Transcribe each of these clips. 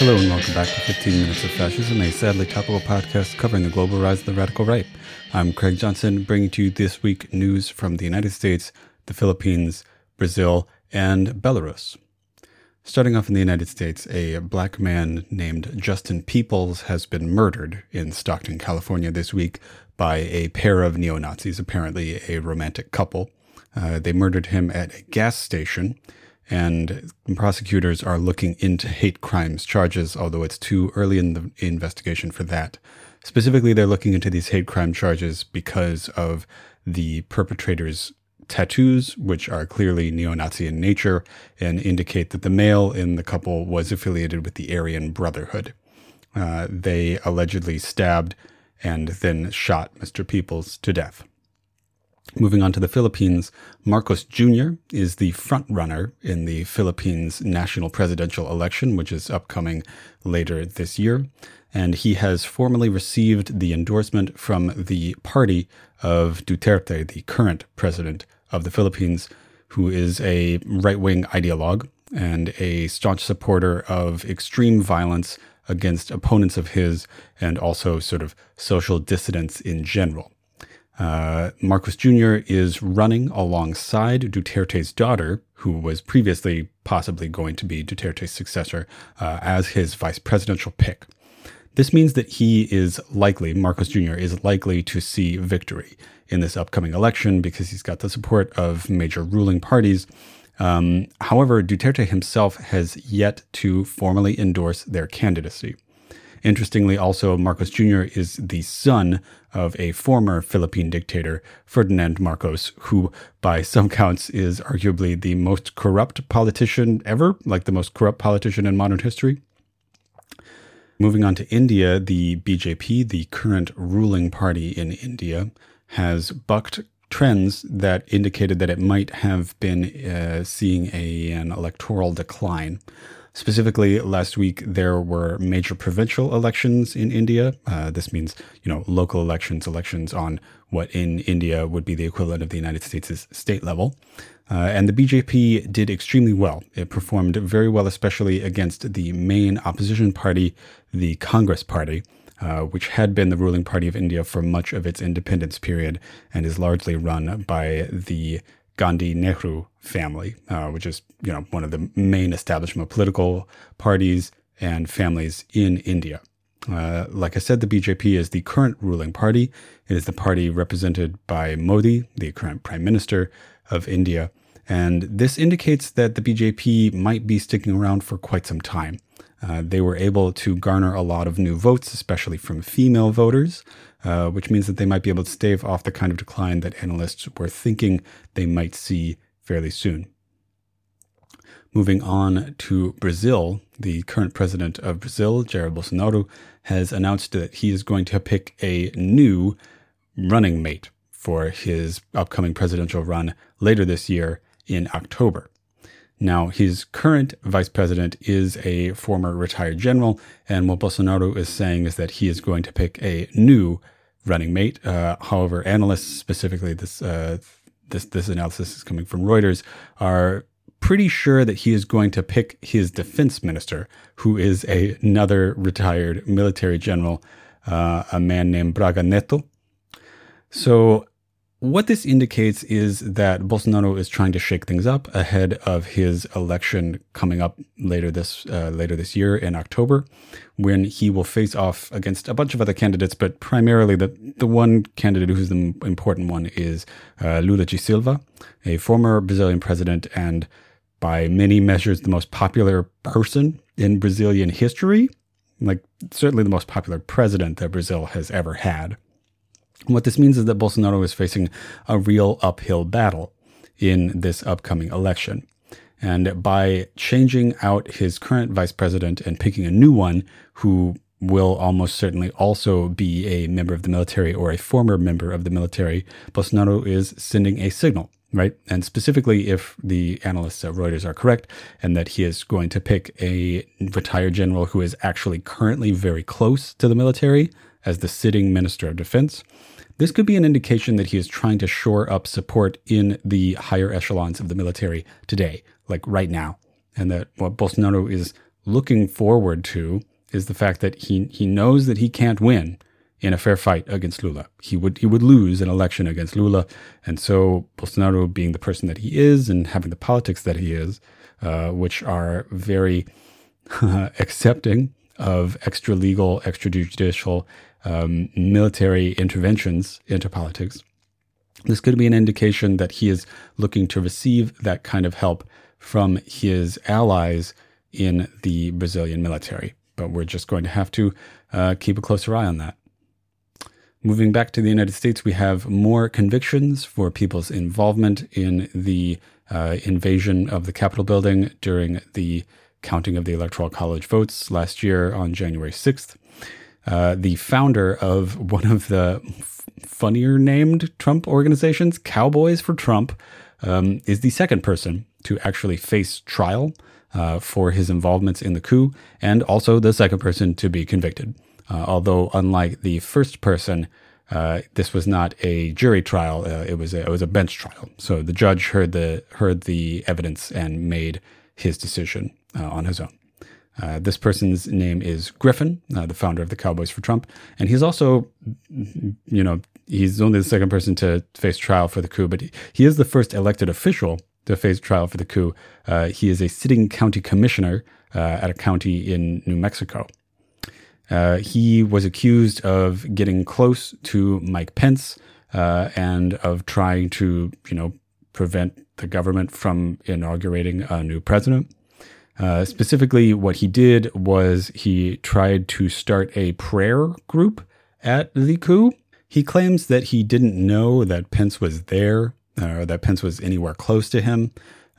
Hello and welcome back to 15 Minutes of Fascism, a sadly topical podcast covering the global rise of the radical right. I'm Craig Johnson, bringing to you this week news from the United States, the Philippines, Brazil, and Belarus. Starting off in the United States, a black man named Justin Peoples has been murdered in Stockton, California this week by a pair of neo Nazis, apparently a romantic couple. Uh, they murdered him at a gas station and prosecutors are looking into hate crimes charges, although it's too early in the investigation for that. Specifically, they're looking into these hate crime charges because of the perpetrator's tattoos, which are clearly neo Nazi in nature and indicate that the male in the couple was affiliated with the Aryan Brotherhood. Uh, they allegedly stabbed and then shot Mr. Peoples to death. Moving on to the Philippines, Marcos Jr. is the frontrunner in the Philippines national presidential election, which is upcoming later this year. And he has formally received the endorsement from the party of Duterte, the current president of the Philippines, who is a right wing ideologue and a staunch supporter of extreme violence against opponents of his and also sort of social dissidents in general. Uh, Marcos Jr. is running alongside Duterte's daughter, who was previously possibly going to be Duterte's successor, uh, as his vice presidential pick. This means that he is likely, Marcos Jr. is likely to see victory in this upcoming election because he's got the support of major ruling parties. Um, however, Duterte himself has yet to formally endorse their candidacy. Interestingly, also, Marcos Jr. is the son of a former Philippine dictator, Ferdinand Marcos, who, by some counts, is arguably the most corrupt politician ever, like the most corrupt politician in modern history. Moving on to India, the BJP, the current ruling party in India, has bucked trends that indicated that it might have been uh, seeing a, an electoral decline. Specifically, last week there were major provincial elections in India. Uh, this means, you know, local elections, elections on what in India would be the equivalent of the United States' state level. Uh, and the BJP did extremely well. It performed very well, especially against the main opposition party, the Congress Party, uh, which had been the ruling party of India for much of its independence period and is largely run by the Gandhi Nehru family, uh, which is you know one of the main establishment political parties and families in India. Uh, like I said, the BJP is the current ruling party. It is the party represented by Modi, the current prime minister of India. And this indicates that the BJP might be sticking around for quite some time. Uh, they were able to garner a lot of new votes, especially from female voters, uh, which means that they might be able to stave off the kind of decline that analysts were thinking they might see fairly soon. Moving on to Brazil, the current president of Brazil, Jair Bolsonaro, has announced that he is going to pick a new running mate for his upcoming presidential run later this year in October. Now, his current vice president is a former retired general, and what Bolsonaro is saying is that he is going to pick a new running mate. Uh, however, analysts, specifically this uh, this this analysis is coming from Reuters, are pretty sure that he is going to pick his defense minister, who is a, another retired military general, uh, a man named Braga Netto. So what this indicates is that Bolsonaro is trying to shake things up ahead of his election coming up later this uh, later this year in October, when he will face off against a bunch of other candidates, but primarily the the one candidate who's the important one is uh, Lula da Silva, a former Brazilian president and by many measures the most popular person in Brazilian history, like certainly the most popular president that Brazil has ever had. What this means is that Bolsonaro is facing a real uphill battle in this upcoming election. And by changing out his current vice president and picking a new one who will almost certainly also be a member of the military or a former member of the military, Bolsonaro is sending a signal, right? And specifically, if the analysts at Reuters are correct, and that he is going to pick a retired general who is actually currently very close to the military as the sitting minister of defense, this could be an indication that he is trying to shore up support in the higher echelons of the military today, like right now, and that what Bolsonaro is looking forward to is the fact that he he knows that he can't win in a fair fight against Lula. He would he would lose an election against Lula, and so Bolsonaro, being the person that he is and having the politics that he is, uh, which are very accepting of extra legal, extrajudicial um, military interventions into politics. This could be an indication that he is looking to receive that kind of help from his allies in the Brazilian military. But we're just going to have to uh, keep a closer eye on that. Moving back to the United States, we have more convictions for people's involvement in the uh, invasion of the Capitol building during the counting of the Electoral College votes last year on January 6th. Uh, the founder of one of the f- funnier named Trump organizations, Cowboys for Trump, um, is the second person to actually face trial uh, for his involvements in the coup, and also the second person to be convicted. Uh, although, unlike the first person, uh, this was not a jury trial; uh, it was a, it was a bench trial. So the judge heard the heard the evidence and made his decision on his own. Uh, this person's name is Griffin, uh, the founder of the Cowboys for Trump, and he's also, you know, he's only the second person to face trial for the coup, but he, he is the first elected official to face trial for the coup. Uh, he is a sitting county commissioner uh, at a county in New Mexico. Uh, he was accused of getting close to Mike Pence uh, and of trying to, you know, prevent the government from inaugurating a new president. Uh, specifically, what he did was he tried to start a prayer group at the coup. He claims that he didn't know that Pence was there or that Pence was anywhere close to him,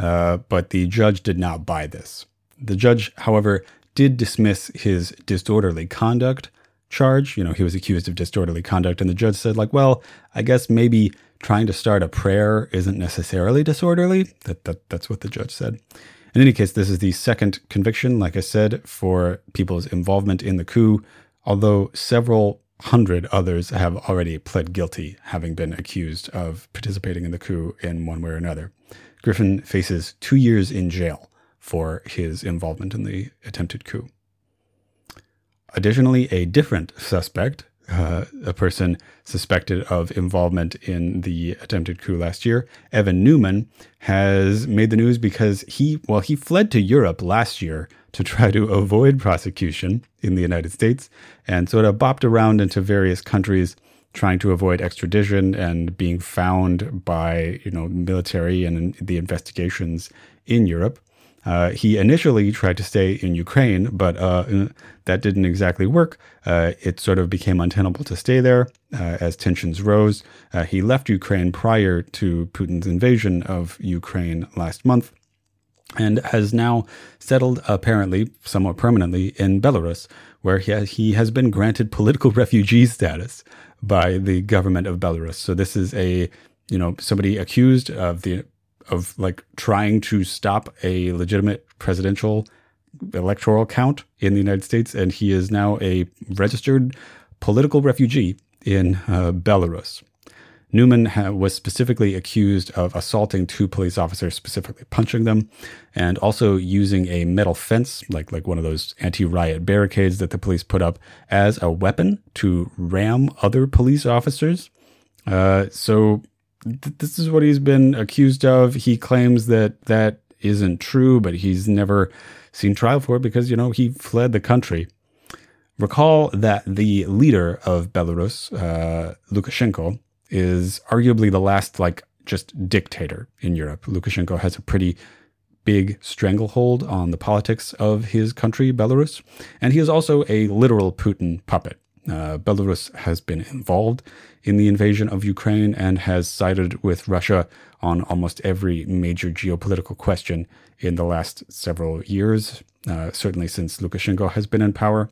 uh, but the judge did not buy this. The judge, however, did dismiss his disorderly conduct charge. You know, he was accused of disorderly conduct, and the judge said, like, well, I guess maybe trying to start a prayer isn't necessarily disorderly. That, that that's what the judge said. In any case, this is the second conviction, like I said, for people's involvement in the coup, although several hundred others have already pled guilty, having been accused of participating in the coup in one way or another. Griffin faces two years in jail for his involvement in the attempted coup. Additionally, a different suspect, uh, a person suspected of involvement in the attempted coup last year, Evan Neumann, has made the news because he, well, he fled to Europe last year to try to avoid prosecution in the United States and sort of bopped around into various countries trying to avoid extradition and being found by, you know, military and the investigations in Europe. Uh, he initially tried to stay in Ukraine, but uh, that didn't exactly work. Uh, it sort of became untenable to stay there uh, as tensions rose. Uh, he left Ukraine prior to Putin's invasion of Ukraine last month and has now settled, apparently, somewhat permanently, in Belarus, where he has, he has been granted political refugee status by the government of Belarus. So this is a, you know, somebody accused of the of like trying to stop a legitimate presidential electoral count in the United States, and he is now a registered political refugee in uh, Belarus. Neumann ha- was specifically accused of assaulting two police officers, specifically punching them, and also using a metal fence, like like one of those anti-riot barricades that the police put up, as a weapon to ram other police officers. Uh, so th- this is what he's been accused of. He claims that that isn't true, but he's never seen trial for it because, you know, he fled the country. Recall that the leader of Belarus, uh, Lukashenko, is arguably the last, like, just dictator in Europe. Lukashenko has a pretty big stranglehold on the politics of his country, Belarus, and he is also a literal Putin puppet. Uh, Belarus has been involved in the invasion of Ukraine and has sided with Russia on almost every major geopolitical question in the last several years, uh, certainly since Lukashenko has been in power.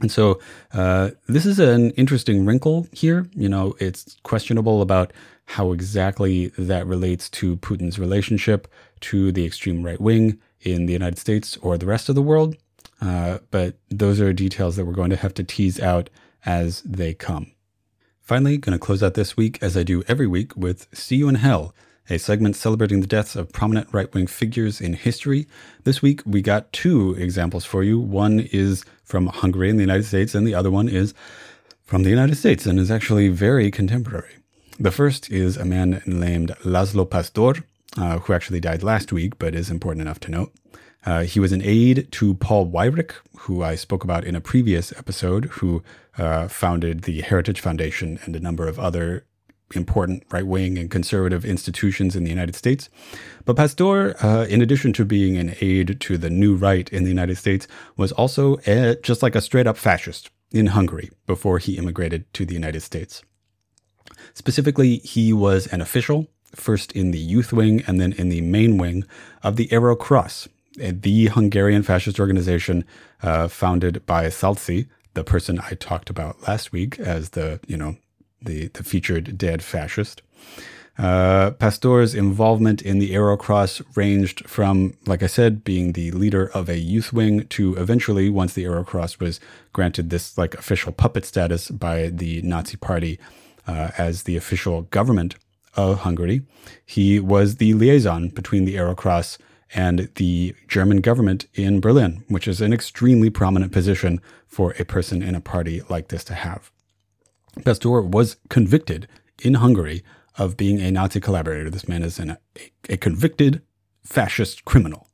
And so uh, this is an interesting wrinkle here. You know, it's questionable about how exactly that relates to Putin's relationship to the extreme right wing in the United States or the rest of the world. Uh, but those are details that we're going to have to tease out as they come. Finally, going to close out this week as I do every week with See You in Hell, a segment celebrating the deaths of prominent right wing figures in history. This week, we got two examples for you. One is from Hungary in the United States, and the other one is from the United States and is actually very contemporary. The first is a man named Laszlo Pasztor, uh, who actually died last week, but is important enough to note. Uh, he was an aide to Paul Weyrich, who I spoke about in a previous episode, who uh, founded the Heritage Foundation and a number of other important right wing and conservative institutions in the United States. But Pasztor, uh, in addition to being an aide to the new right in the United States, was also a, just like a straight up fascist in Hungary before he immigrated to the United States. Specifically, he was an official, first in the youth wing and then in the main wing of the Arrow Cross, the Hungarian fascist organization uh, founded by Szalasi, the person I talked about last week as the, you know, the, the featured dead fascist. Uh, Pasztor's involvement in the Arrow Cross ranged from, like I said, being the leader of a youth wing to eventually, once the Arrow Cross was granted this like official puppet status by the Nazi Party uh, as the official government of Hungary, he was the liaison between the Arrow Cross and the German government in Berlin, which is an extremely prominent position for a person in a party like this to have. Pasztor was convicted in Hungary of being a Nazi collaborator. This man is an, a, a convicted fascist criminal.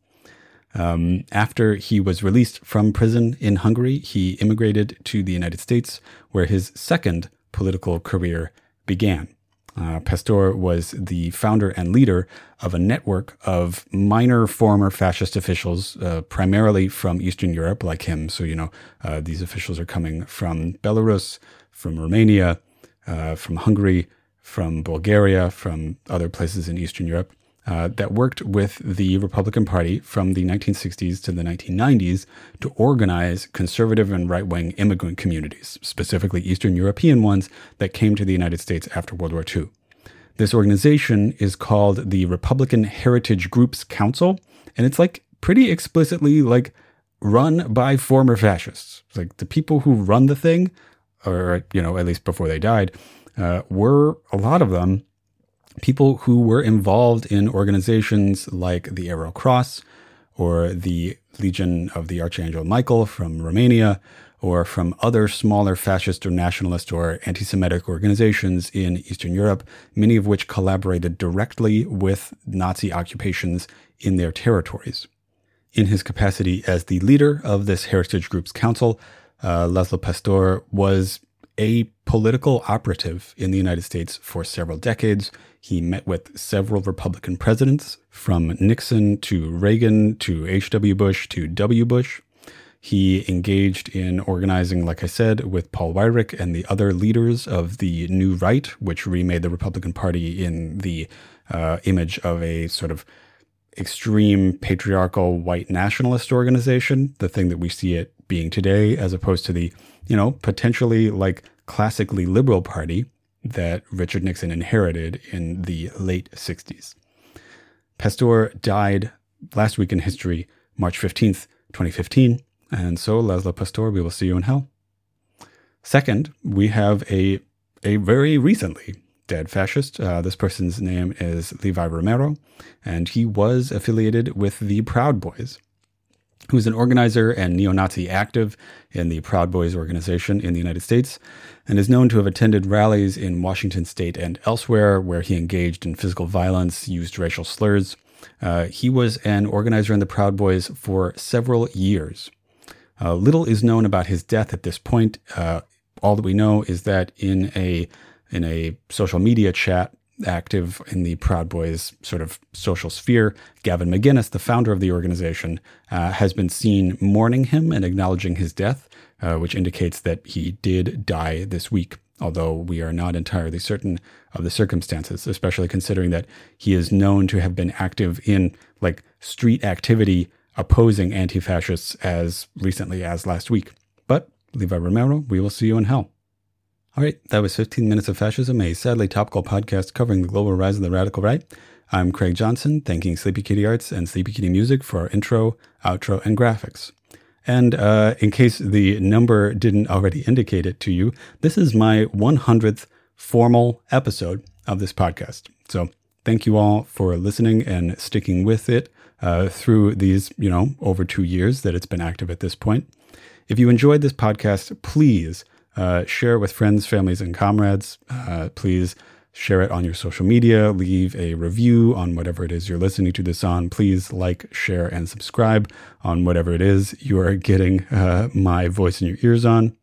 Um, after he was released from prison in Hungary, he immigrated to the United States, where his second political career began. Uh, Pasztor was the founder and leader of a network of minor former fascist officials, uh, primarily from Eastern Europe, like him. So, you know, uh, these officials are coming from Belarus, from Romania, uh, from Hungary, from Bulgaria, from other places in Eastern Europe. Uh, that worked with the Republican Party from the 1960s to the 1990s to organize conservative and right wing immigrant communities, specifically Eastern European ones that came to the United States after World War II. This organization is called the Republican Heritage Groups Council, and it's like pretty explicitly like run by former fascists. Like the people who run the thing, or you know, at least before they died, uh, were a lot of them people who were involved in organizations like the Arrow Cross or the Legion of the Archangel Michael from Romania or from other smaller fascist or nationalist or anti Semitic organizations in Eastern Europe, many of which collaborated directly with Nazi occupations in their territories. In his capacity as the leader of this Heritage Groups Council, uh, Laszlo Pasztor was a political operative in the United States for several decades. He met with several Republican presidents, from Nixon to Reagan to H.W. Bush to W. Bush. He engaged in organizing, like I said, with Paul Weyrich and the other leaders of the New Right, which remade the Republican Party in the uh, image of a sort of extreme patriarchal white nationalist organization, the thing that we see it being today, as opposed to the, you know, potentially like classically liberal party that Richard Nixon inherited in the late 60s. Pasztor died last week in history, March 15th, 2015. And so, Laszlo Pasztor, we will see you in hell. Second, we have a, a very recently dead fascist. Uh, this person's name is Levi Romero, and he was affiliated with the Proud Boys who's an organizer and neo Nazi active in the Proud Boys organization in the United States, and is known to have attended rallies in Washington state and elsewhere where he engaged in physical violence, used racial slurs. Uh, he was an organizer in the Proud Boys for several years. Uh, little is known about his death at this point. Uh, all that we know is that in a in a social media chat active in the Proud Boys sort of social sphere, Gavin McInnes, the founder of the organization, uh, has been seen mourning him and acknowledging his death, uh, which indicates that he did die this week. Although we are not entirely certain of the circumstances, especially considering that he is known to have been active in like street activity opposing anti fascists as recently as last week. But Levi Romero, we will see you in hell. All right, that was 15 Minutes of Fascism, a sadly topical podcast covering the global rise of the radical right. I'm Craig Johnson, thanking Sleepy Kitty Arts and Sleepy Kitty Music for our intro, outro, and graphics. And uh, in case the number didn't already indicate it to you, this is my 100th formal episode of this podcast. So thank you all for listening and sticking with it uh, through these, you know, over two years that it's been active at this point. If you enjoyed this podcast, please uh, share with friends, families, and comrades. Uh, please share it on your social media, leave a review on whatever it is you're listening to this on. Please like, share, and subscribe on whatever it is you are getting uh, my voice in your ears on.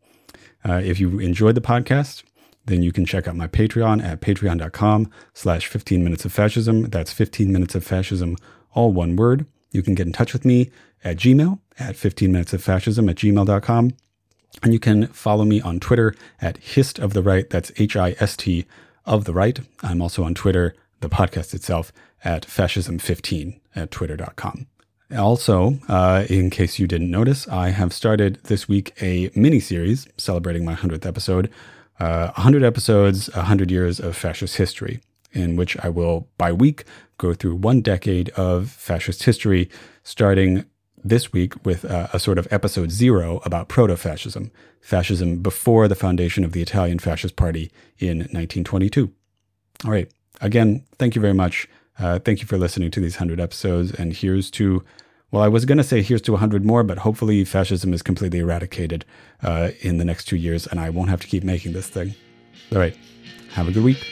Uh, if you enjoyed the podcast, then you can check out my Patreon at patreon.com slash 15 minutes of fascism. That's 15 minutes of fascism, all one word. You can get in touch with me at Gmail at 15 minutes of fascism at gmail.com. And you can follow me on Twitter at Hist of the Right. That's H I S T of the Right. I'm also on Twitter, the podcast itself, at fascism15 at twitter.com. Also, uh, in case you didn't notice, I have started this week a mini series celebrating my 100th episode uh, 100 episodes, 100 years of fascist history, in which I will, by week, go through one decade of fascist history, starting this week with uh, a sort of episode zero about proto fascism, fascism before the foundation of the Italian Fascist Party in 1922. All right. Again, thank you very much. Uh, thank you for listening to these 100 episodes. And here's to well, I was going to say here's to 100 more, but hopefully fascism is completely eradicated uh, in the next two years and I won't have to keep making this thing. All right. Have a good week.